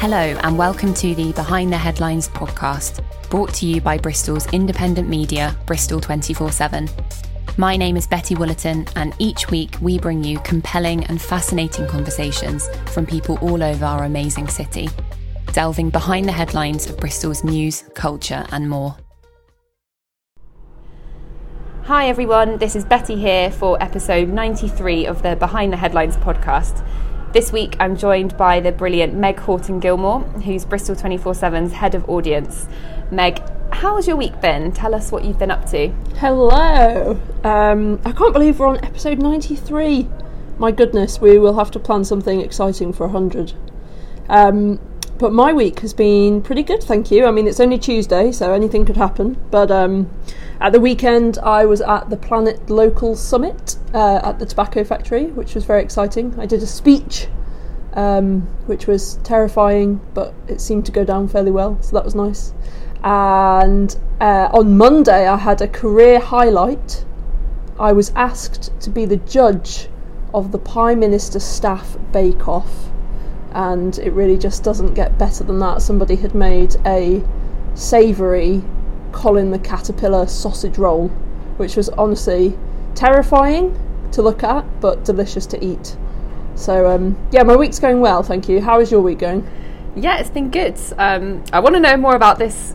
Hello, and welcome to the Behind the Headlines podcast, brought to you by Bristol's independent media, Bristol 24 7. My name is Betty Woolerton, and each week we bring you compelling and fascinating conversations from people all over our amazing city, delving behind the headlines of Bristol's news, culture, and more. Hi everyone, this is Betty here for episode 93 of the Behind the Headlines podcast. This week I'm joined by the brilliant Meg Houghton Gilmour, who's Bristol 24 7's head of audience. Meg, how's your week been? Tell us what you've been up to. Hello. Um, I can't believe we're on episode 93. My goodness, we will have to plan something exciting for 100. Um, but my week has been pretty good, thank you. I mean, it's only Tuesday, so anything could happen. But um, at the weekend, I was at the Planet Local Summit uh, at the Tobacco Factory, which was very exciting. I did a speech, um, which was terrifying, but it seemed to go down fairly well, so that was nice. And uh, on Monday, I had a career highlight. I was asked to be the judge of the Prime Minister's Staff Bake Off and it really just doesn't get better than that. Somebody had made a savoury Colin the Caterpillar sausage roll, which was honestly terrifying to look at, but delicious to eat. So um, yeah, my week's going well, thank you. How is your week going? Yeah, it's been good. Um, I want to know more about this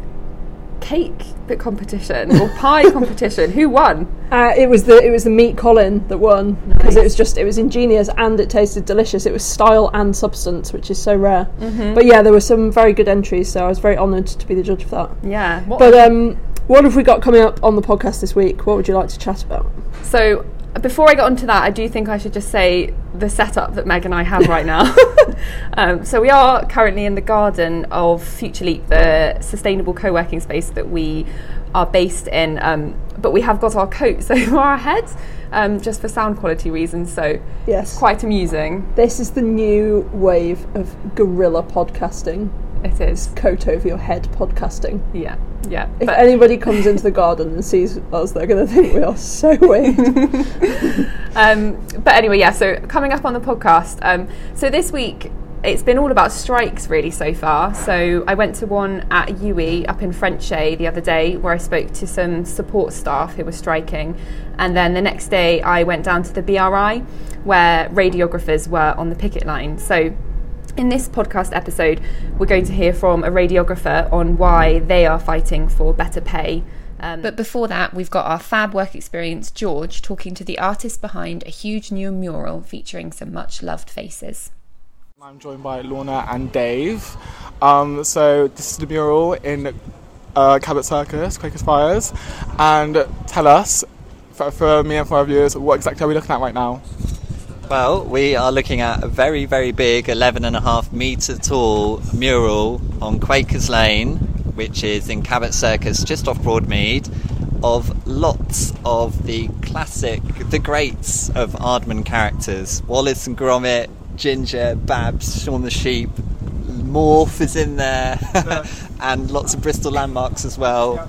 cake bit competition or pie competition. Who won? Uh, it was the it was the meat Colin that won because nice. it was just it was ingenious and it tasted delicious. It was style and substance, which is so rare. Mm-hmm. But yeah, there were some very good entries, so I was very honoured to be the judge of that. Yeah. What but um, what have we got coming up on the podcast this week? What would you like to chat about? So before I get onto that, I do think I should just say the setup that Meg and I have right now. um, so we are currently in the garden of Future Leap, the sustainable co-working space that we are based in. Um, but we have got our coats over our heads um, just for sound quality reasons. So yes, it's quite amusing. This is the new wave of guerrilla podcasting. It is coat over your head podcasting. Yeah, yeah. If anybody comes into the garden and sees us, they're going to think we are so weird. um, but anyway, yeah. So coming up on the podcast. Um, so this week it's been all about strikes really so far. So I went to one at UWE up in Frenchay the other day where I spoke to some support staff who were striking. And then the next day I went down to the BRI where radiographers were on the picket line. So in this podcast episode, we're going to hear from a radiographer on why they are fighting for better pay. Um, but before that, we've got our fab work experience, George, talking to the artist behind a huge new mural featuring some much loved faces. I'm joined by Lorna and Dave. Um, so, this is the mural in uh, Cabot Circus, Quakers Friars. And tell us, for, for me and for our viewers, what exactly are we looking at right now? Well, we are looking at a very, very big 11 and a half metre tall mural on Quakers Lane, which is in Cabot Circus, just off Broadmead, of lots of the classic, the greats of Aardman characters. Wallace and Gromit, Ginger, Babs, Shaun the Sheep, Morph is in there, and lots of Bristol landmarks as well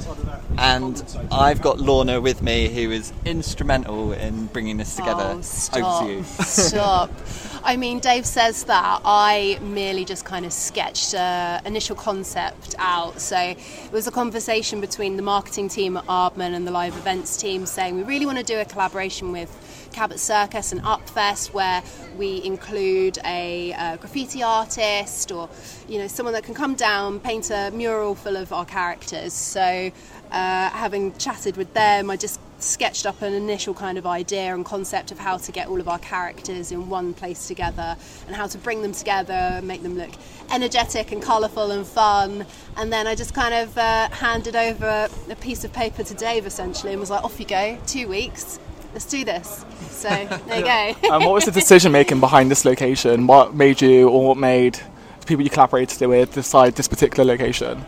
and I've got Lorna with me, who is instrumental in bringing this together. Oh, stop! Over to you. stop. I mean, Dave says that. I merely just kind of sketched an initial concept out. So it was a conversation between the marketing team at Aardman and the live events team, saying we really want to do a collaboration with Cabot Circus and Upfest, where we include a, a, graffiti artist or you know someone that can come down, paint a mural full of our characters. So uh, having chatted with them, I just sketched up an initial kind of idea and concept of how to get all of our characters in one place together and how to bring them together, make them look energetic and colourful and fun. And then I just kind of uh, handed over a piece of paper to Dave essentially and was like, off you go, two weeks. Let's do this. So there you go. um, what was the decision making behind this location? What made you, or what made the people you collaborated with decide this particular location?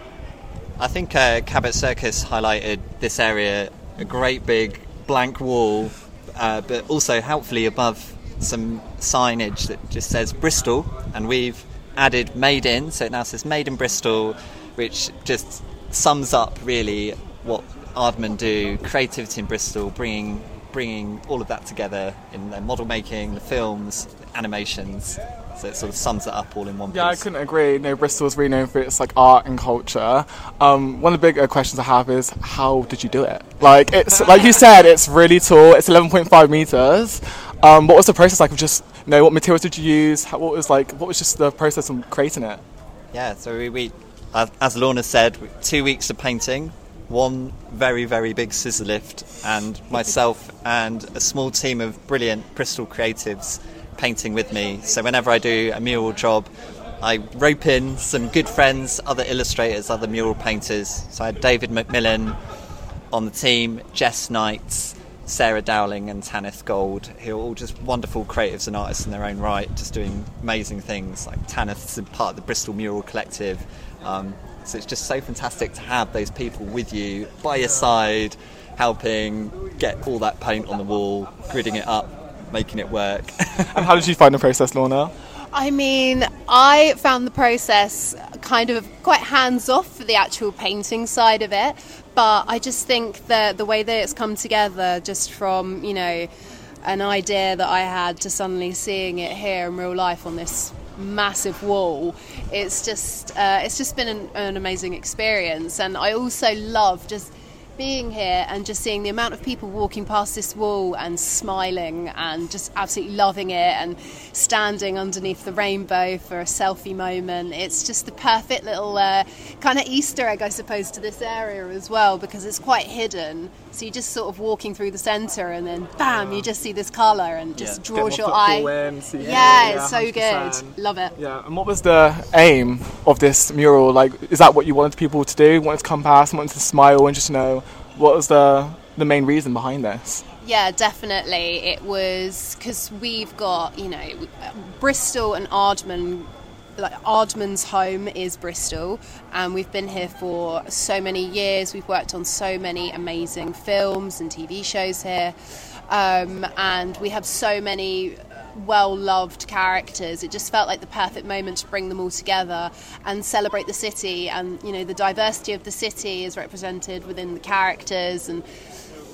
I think uh, Cabot Circus highlighted this area, a great big blank wall, uh, but also helpfully above some signage that just says Bristol, and we've added Made in, so it now says Made in Bristol, which just sums up really what Aardman do, creativity in Bristol, bringing bringing all of that together in their model making, the films, animations. So it sort of sums it up all in one Yeah, I couldn't agree. You know, Bristol's really known for its like art and culture. Um, one of the big uh, questions I have is how did you do it? Like it's like you said, it's really tall. It's 11.5 meters. Um, what was the process like of just you know what materials did you use? How, what was like what was just the process of creating it? Yeah, so we, we as, as Lorna said, two weeks of painting, one very, very big scissor lift, and myself and a small team of brilliant Bristol creatives painting with me. So whenever I do a mural job, I rope in some good friends, other illustrators, other mural painters. So I had David McMillan on the team, Jess Knight, Sarah Dowling, and Tanith Gold, who are all just wonderful creatives and artists in their own right, just doing amazing things. Like Tanith's part of the Bristol Mural Collective. Um, so it's just so fantastic to have those people with you by your side, helping get all that paint on the wall, gridding it up, making it work. And how did you find the process, Lorna? I mean, I found the process kind of quite hands off for the actual painting side of it, but I just think that the way that it's come together, just from, you know, an idea that I had to suddenly seeing it here in real life on this massive wall, it's just, uh, it's just been an, an amazing experience. And I also love just being here and just seeing the amount of people walking past this wall and smiling and just absolutely loving it and standing underneath the rainbow for a selfie moment. It's just the perfect little uh, kind of Easter egg, I suppose, to this area as well because it's quite hidden. So you're just sort of walking through the centre and then bam, you just see this colour and just Yeah. draws your eye. in, yeah, yeah, it's so 100%. good. Love it. Yeah, and what was the aim of this mural? Like, is that what you wanted people to do? Wanted to come past, wanted to smile, and just know what was the the main reason behind this? Yeah, definitely. It was because we've got, you know, Bristol and Aardman. Like Aardman's home is Bristol, and we've been here for so many years. We've worked on so many amazing films and TV shows here, um, and we have so many well loved characters. It just felt like the perfect moment to bring them all together and celebrate the city. And you know, the diversity of the city is represented within the characters and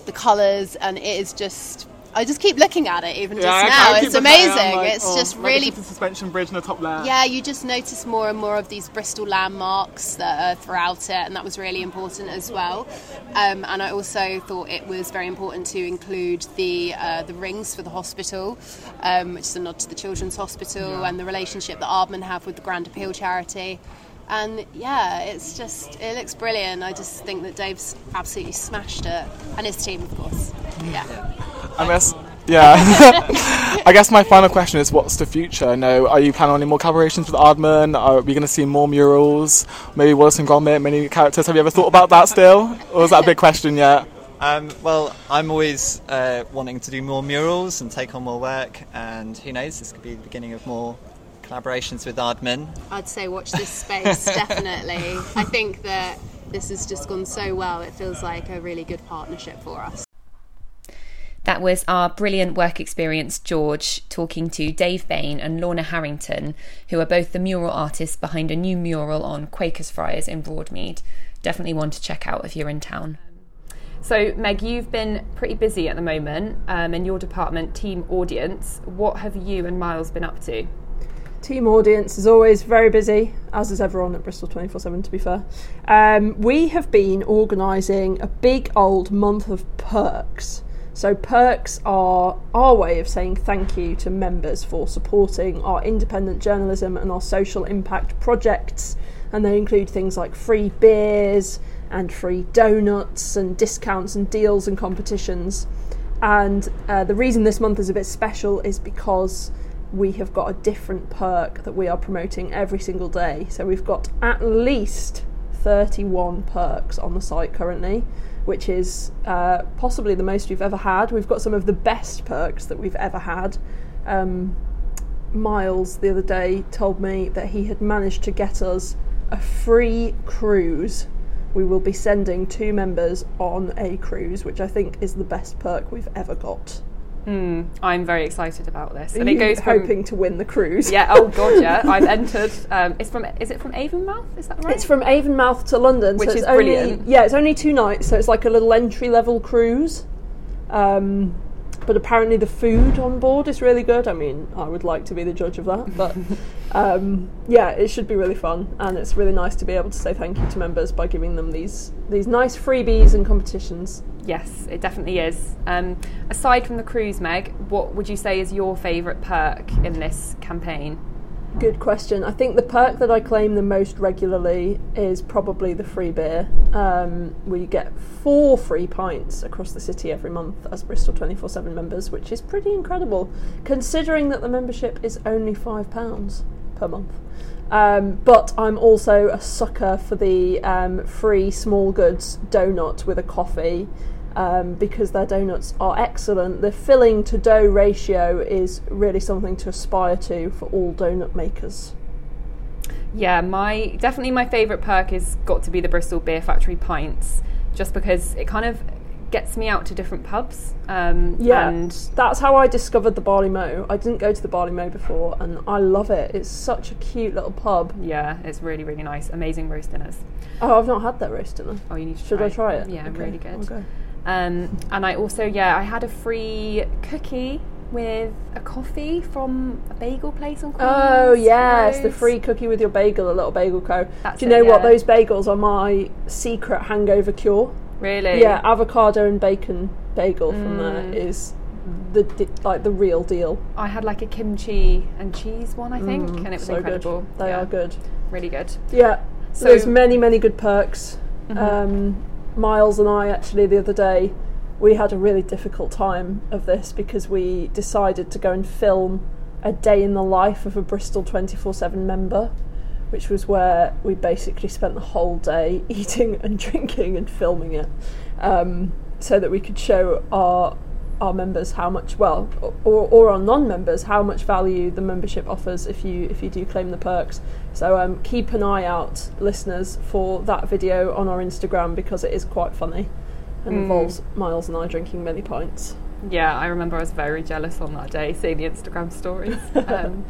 the colours, and it is just. I just keep looking at it, even just I now. It's looking at it, I'm amazing. like, it's oh, just really the suspension bridge in the top left. yeah, you just notice more and more of these Bristol landmarks that are throughout it, and that was really important as well. Um, and I also thought it was very important to include the uh, the rings for the hospital, um, which is a nod to the Children's Hospital and the relationship that Aardman have with the Grand Appeal charity. And yeah, it's just it looks brilliant. I just think that Dave's absolutely smashed it, and his team, of course. Yeah. I guess. Yeah. I guess my final question is, what's the future? No, are you planning on any more collaborations with Aardman? Are we going to see more murals? Maybe Wallace and Gromit, many characters. Have you ever thought about that still, or is that a big question yet? Um, well, I'm always uh, wanting to do more murals and take on more work, and who knows, this could be the beginning of more collaborations with Aardman. I'd say watch this space, definitely. I think that this has just gone so well, it feels like a really good partnership for us. That was our brilliant work experience, George, talking to Dave Bain and Lorna Harrington, who are both the mural artists behind a new mural on Quakers Friars in Broadmead. Definitely one to check out if you're in town. So, Meg, you've been pretty busy at the moment um, in your department, Team Audience. What have you and Miles been up to? Team audience is always very busy, as is everyone at Bristol 24 7, to be fair. Um, we have been organising a big old month of perks. So, perks are our way of saying thank you to members for supporting our independent journalism and our social impact projects. And they include things like free beers and free donuts and discounts and deals and competitions. And uh, the reason this month is a bit special is because we have got a different perk that we are promoting every single day. So we've got at least 31 perks on the site currently, which is uh, possibly the most we've ever had. We've got some of the best perks that we've ever had. Um, Miles the other day told me that he had managed to get us a free cruise. We will be sending two members on a cruise, which I think is the best perk we've ever got. Mm, I'm very excited about this. And it goes from. hoping to win the cruise. Yeah, oh god, yeah. I've entered. Um, it's from. Is it from Avonmouth? Is that right? It's from Avonmouth to London, Which so is only, brilliant. Yeah, it's only two nights, so it's like a little entry level cruise. Um, but apparently the food on board is really good. I mean, I would like to be the judge of that, but um, yeah, it should be really fun, and it's really nice to be able to say thank you to members by giving them these these nice freebies and competitions. Yes, it definitely is. Um, aside from the cruise, Meg, what would you say is your favourite perk in this campaign? Good question. I think the perk that I claim the most regularly is probably the free beer. Um, we get four free pints across the city every month as Bristol 24 7 members, which is pretty incredible considering that the membership is only £5 per month. Um, but I'm also a sucker for the um, free small goods donut with a coffee um, because their donuts are excellent. The filling to dough ratio is really something to aspire to for all donut makers. Yeah, my definitely my favourite perk has got to be the Bristol Beer Factory pints, just because it kind of gets me out to different pubs. Um, Yeah, and that's how I discovered the Barley Mow. I didn't go to the Barley Mow before, and I love it. It's such a cute little pub. yeah, it's really really nice. Amazing roast dinners. Oh, I've not had their roast dinner. Oh, you need to Should try I try it? Yeah, Okay, really good. Go. Um, and I also, yeah, I had a free cookie with a coffee from a bagel place on Queen's Oh yes, the free cookie with your bagel, a little bagel co. That's Do you it, know what? Those bagels are my secret hangover cure. Really? Yeah, avocado and bacon bagel from there Mm. the di- like the real deal. I had like a kimchi and cheese one, I think, Mm, and it was so incredible. Good. They Yeah, are good. really good. Yeah. So- There's many, many good perks. Mhm. Um, Miles and I actually the other day we had a really difficult time of this because we decided to go and film a day in the life of a Bristol 24/7 member, which was where we basically spent the whole day eating and drinking and filming it, um, so that we could show our our members how much well or, or our non-members how much value the membership offers if you if you do claim the perks so um, keep an eye out listeners for that video on our instagram because it is quite funny and Mm. involves miles and i drinking many pints Yeah, I remember I was very jealous on that day seeing the Instagram stories. um,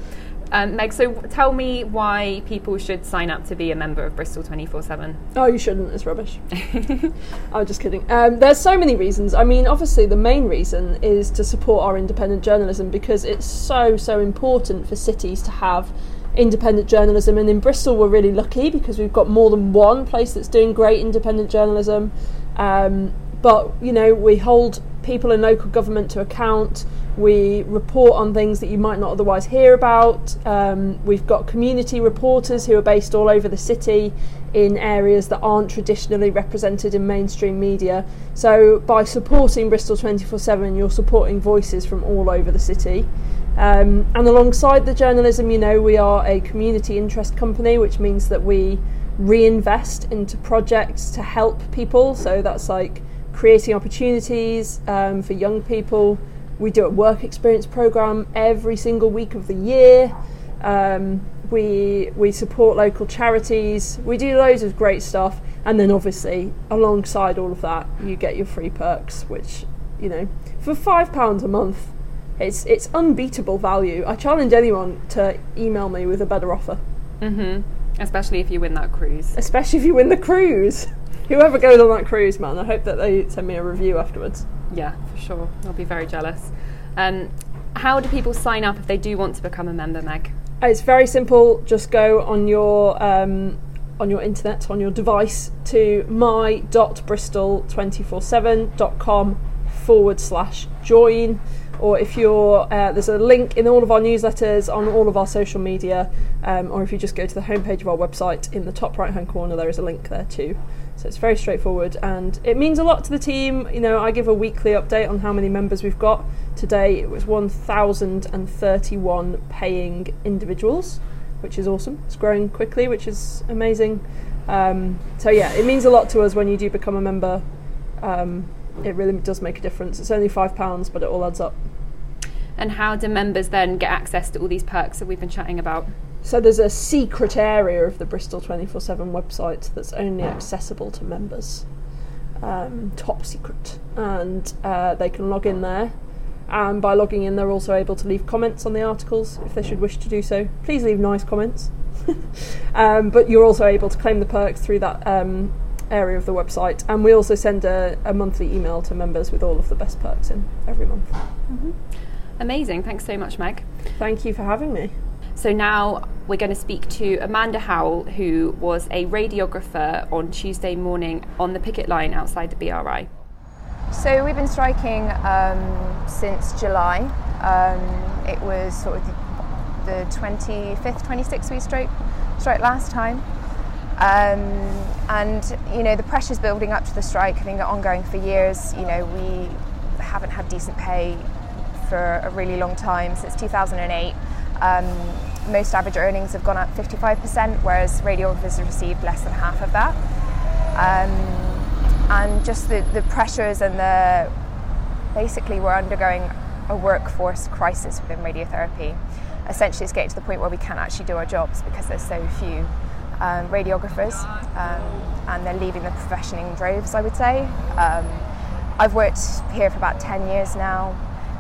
um, Meg, so tell me why people should sign up to be a member of Bristol 24 7. oh you shouldn't. It's rubbish. I'm just kidding. Um, there's so many reasons. I mean obviously the main reason is to support our independent journalism because it's so so important for cities to have independent journalism. And in bristol we're really lucky because we've got more than one place that's doing great independent journalism. Um, but you know we hold people in local government to account we report on things that you might not otherwise hear about um, we've got community reporters who are based all over the city in areas that aren't traditionally represented in mainstream media so by supporting bristol 24-7 you're supporting voices from all over the city um, and alongside the journalism, you know, we are a community interest company, which means that we reinvest into projects to help people. So that's like creating opportunities um, for young people. We do a work experience program every single week of the year. Um, we we support local charities. We do loads of great stuff, and then obviously alongside all of that, you get your free perks, which you know for five pounds a month it's it's unbeatable value. I challenge anyone to email me with a better offer, hmm Especially if you win that cruise. especially if you win the cruise. Whoever goes on that cruise, man, I hope that they send me a review afterwards. Yeah, for sure. I'll be very jealous. Um, how do people sign up if they do want to become a member, Meg? It's very simple. Just go on your um, on your internet, on your device, to my.bristol247.com forward slash join. Or if you're, uh, there's a link in all of our newsletters, on all of our social media, um, or if you just go to the homepage of our website, in the top right hand corner, there is a link there too. So it's very straightforward and it means a lot to the team. You know, I give a weekly update on how many members we've got. Today it was 1,031 paying individuals, which is awesome. It's growing quickly, which is amazing. Um, so yeah, it means a lot to us when you do become a member. Um, it really does make a difference. It's only five pounds, but it all adds up. And how do members then get access to all these perks that we've been chatting about? So there's a secret area of the Bristol 24/7 website that's only accessible to members, um, top secret, and uh, they can log in there. And by logging in, they're also able to leave comments on the articles if they should wish to do so. Please leave nice comments. um, but you're also able to claim the perks through that um, area of the website, and we also send a, a monthly email to members with all of the best perks in every month. Amazing. Thanks so much, Meg. Thank you for having me. So now we're going to speak to Amanda Howell, who was a radiographer on Tuesday morning on the picket line outside the BRI. So we've been striking um, since July. Um, it was sort of the, the 25th, 26th we strike, strike last time. Um, and you know the pressure's building up to the strike. I been ongoing for years. You know we haven't had decent pay for a really long time since 2008. Um, most average earnings have gone up 55%, whereas radiographers have received less than half of that. Um, and just the, the pressures and the basically we're undergoing a workforce crisis within radiotherapy. Essentially, it's getting to the point where we can't actually do our jobs because there's so few um, radiographers um, and they're leaving the profession in droves, I would say. Um, I've worked here for about 10 years now.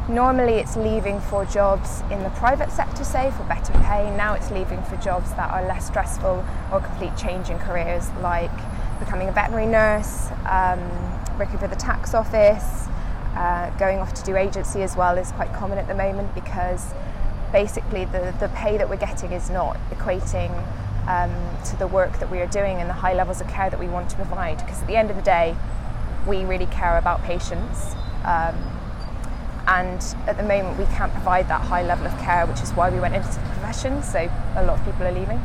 Normally, it's leaving for jobs in the private sector, say, for better pay. Now, it's leaving for jobs that are less stressful or complete change in careers, like becoming a veterinary nurse, um, working for the tax office, uh, going off to do agency as well is quite common at the moment because basically the, the pay that we're getting is not equating um, to the work that we are doing and the high levels of care that we want to provide. Because at the end of the day, we really care about patients. Um, and at the moment, we can't provide that high level of care, which is why we went into the profession. So a lot of people are leaving.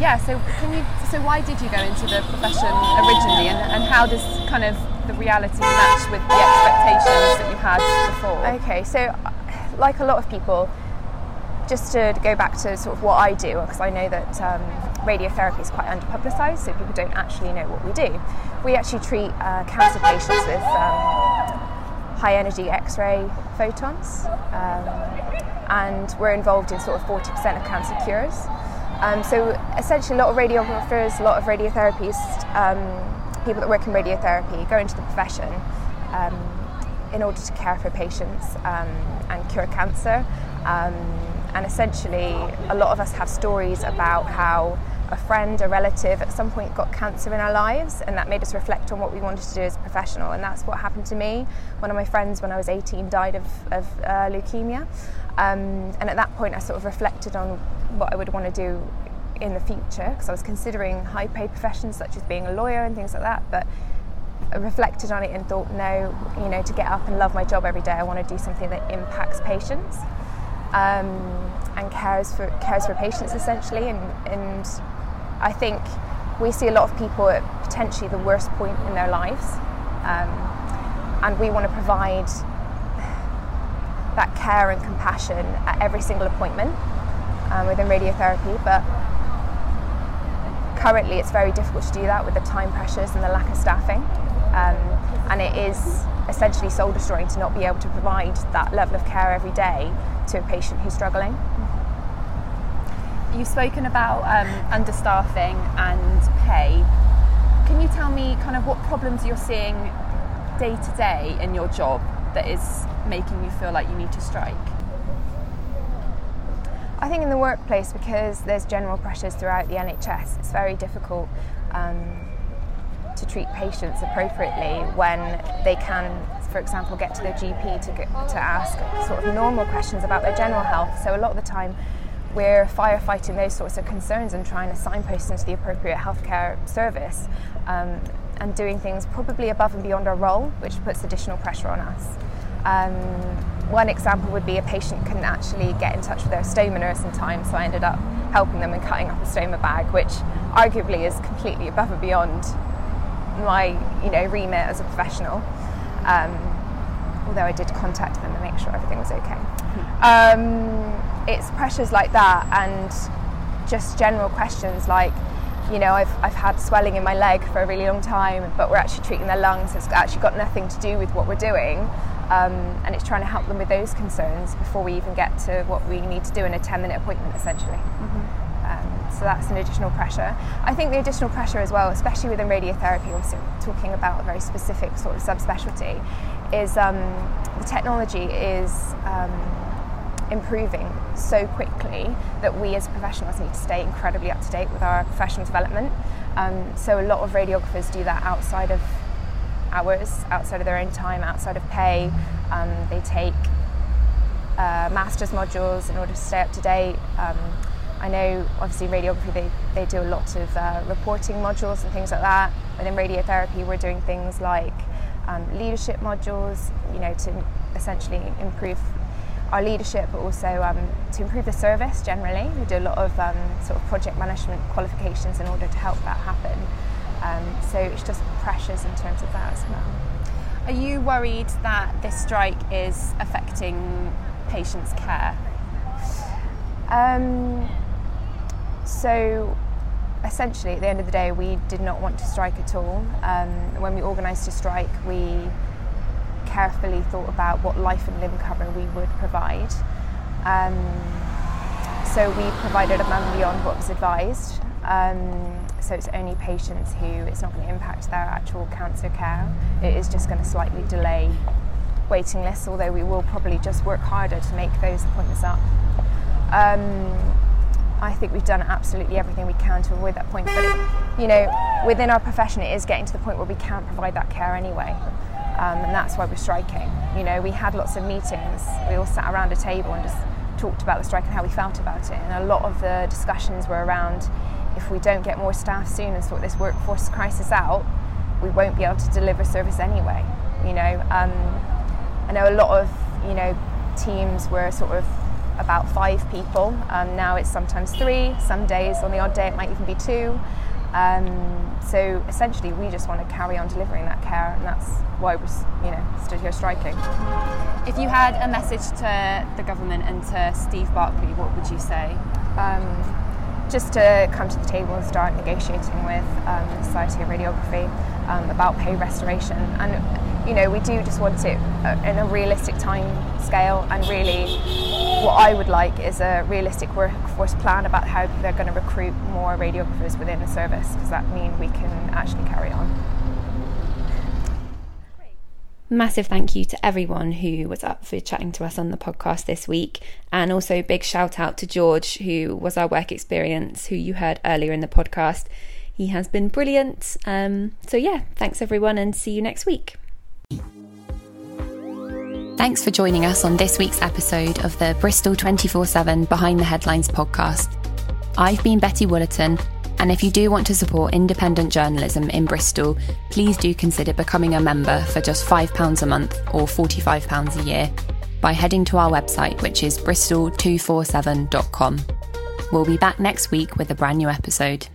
Yeah, so can you so why did you go into the profession originally and, and how does kind of the reality match with the expectations that you had before? Okay, so like a lot of people, just to go back to sort of what I do, because I know that um, radiotherapy is quite underpublicised, so people don't actually know what we do. We actually treat uh, cancer patients with um, high energy X ray photons, um, and we're involved in sort of 40% of cancer cures. Um, so essentially, a lot of radiographers, a lot of radiotherapists, um, people that work in radiotherapy go into the profession in order to care for patients um, and cure cancer. Um, and essentially, a lot of us have stories about how a friend, a relative at some point got cancer in our lives, and that made us reflect on what we wanted to do as a professional. And that's what happened to me. One of my friends, when I was 18, died of, of uh, leukemia. Um, and at that point, I sort of reflected on what I would want to do in the future because I was considering high paid professions such as being a lawyer and things like that. But I reflected on it and thought, no, you know, to get up and love my job every day, I want to do something that impacts patients um, and cares for cares for patients essentially. And, and I think we see a lot of people at potentially the worst point in their lives, um, and we want to provide that care and compassion at every single appointment um, within radiotherapy. But currently, it's very difficult to do that with the time pressures and the lack of staffing, um, and it is essentially soul destroying to not be able to provide that level of care every day to a patient who's struggling. You've spoken about um, understaffing and pay. Can you tell me kind of what problems you're seeing day to day in your job that is making you feel like you need to strike? I think in the workplace, because there's general pressures throughout the NHS, it's very difficult um, to treat patients appropriately when they can, for example, get to their GP to, get, to ask sort of normal questions about their general health. So a lot of the time, we're firefighting those sorts of concerns and trying to signpost them to the appropriate healthcare service um, and doing things probably above and beyond our role, which puts additional pressure on us. Um, one example would be a patient couldn't actually get in touch with their stoma nurse in time, so I ended up helping them and cutting up a stoma bag, which arguably is completely above and beyond my you know remit as a professional. Um, although I did contact them and make sure everything was okay. Um, it's pressures like that and just general questions like, you know, I've, I've had swelling in my leg for a really long time, but we're actually treating their lungs. It's actually got nothing to do with what we're doing. Um, and it's trying to help them with those concerns before we even get to what we need to do in a 10 minute appointment, essentially. Um, so that's an additional pressure. I think the additional pressure as well, especially within radiotherapy, also talking about a very specific sort of subspecialty, is um, the technology is um, improving so quickly that we as professionals need to stay incredibly up to date with our professional development. Um, so a lot of radiographers do that outside of hours, outside of their own time, outside of pay. Um, they take uh, master's modules in order to stay up to date. Um, I know obviously radiography they, they do a lot of uh, reporting modules and things like that. But in radiotherapy we're doing things like um, leadership modules, you know, to essentially improve our leadership, but also um, to improve the service generally. We do a lot of um, sort of project management qualifications in order to help that happen. Um, so it's just pressures in terms of that as well. Are you worried that this strike is affecting patients' care? Um, so essentially, at the end of the day, we did not want to strike at all. Um, when we organised a strike, we carefully thought about what life and limb cover we would provide. Um, so we provided above and beyond what was advised. Um, so it's only patients who it's not going to impact their actual cancer care. It is just going to slightly delay waiting lists, although we will probably just work harder to make those appointments up. Um, I think we've done absolutely everything we can to avoid that point. But it, you know, within our profession, it is getting to the point where we can't provide that care anyway, um, and that's why we're striking. You know, we had lots of meetings. We all sat around a table and just talked about the strike and how we felt about it. And a lot of the discussions were around if we don't get more staff soon and sort this workforce crisis out, we won't be able to deliver service anyway. You know, um, I know a lot of you know teams were sort of about five people. Um, now it's sometimes three. Some days, on the odd day, it might even be two. Um, so essentially, we just want to carry on delivering that care, and that's why we're you know stood here striking. If you had a message to the government and to Steve Barclay, what would you say? Um, just to come to the table and start negotiating with um, the Society of Radiography um, about pay restoration. And you know, we do just want it uh, in a realistic time scale. And really, what I would like is a realistic workforce plan about how they're going to recruit more radiographers within the service, because that means we can actually carry on. Massive thank you to everyone who was up for chatting to us on the podcast this week. And also, big shout out to George, who was our work experience, who you heard earlier in the podcast. He has been brilliant. Um, so, yeah, thanks everyone, and see you next week. Thanks for joining us on this week's episode of the Bristol 24 7 Behind the Headlines podcast. I've been Betty Woolerton and if you do want to support independent journalism in Bristol, please do consider becoming a member for just £5 a month or £45 a year by heading to our website, which is bristol247.com. We'll be back next week with a brand new episode.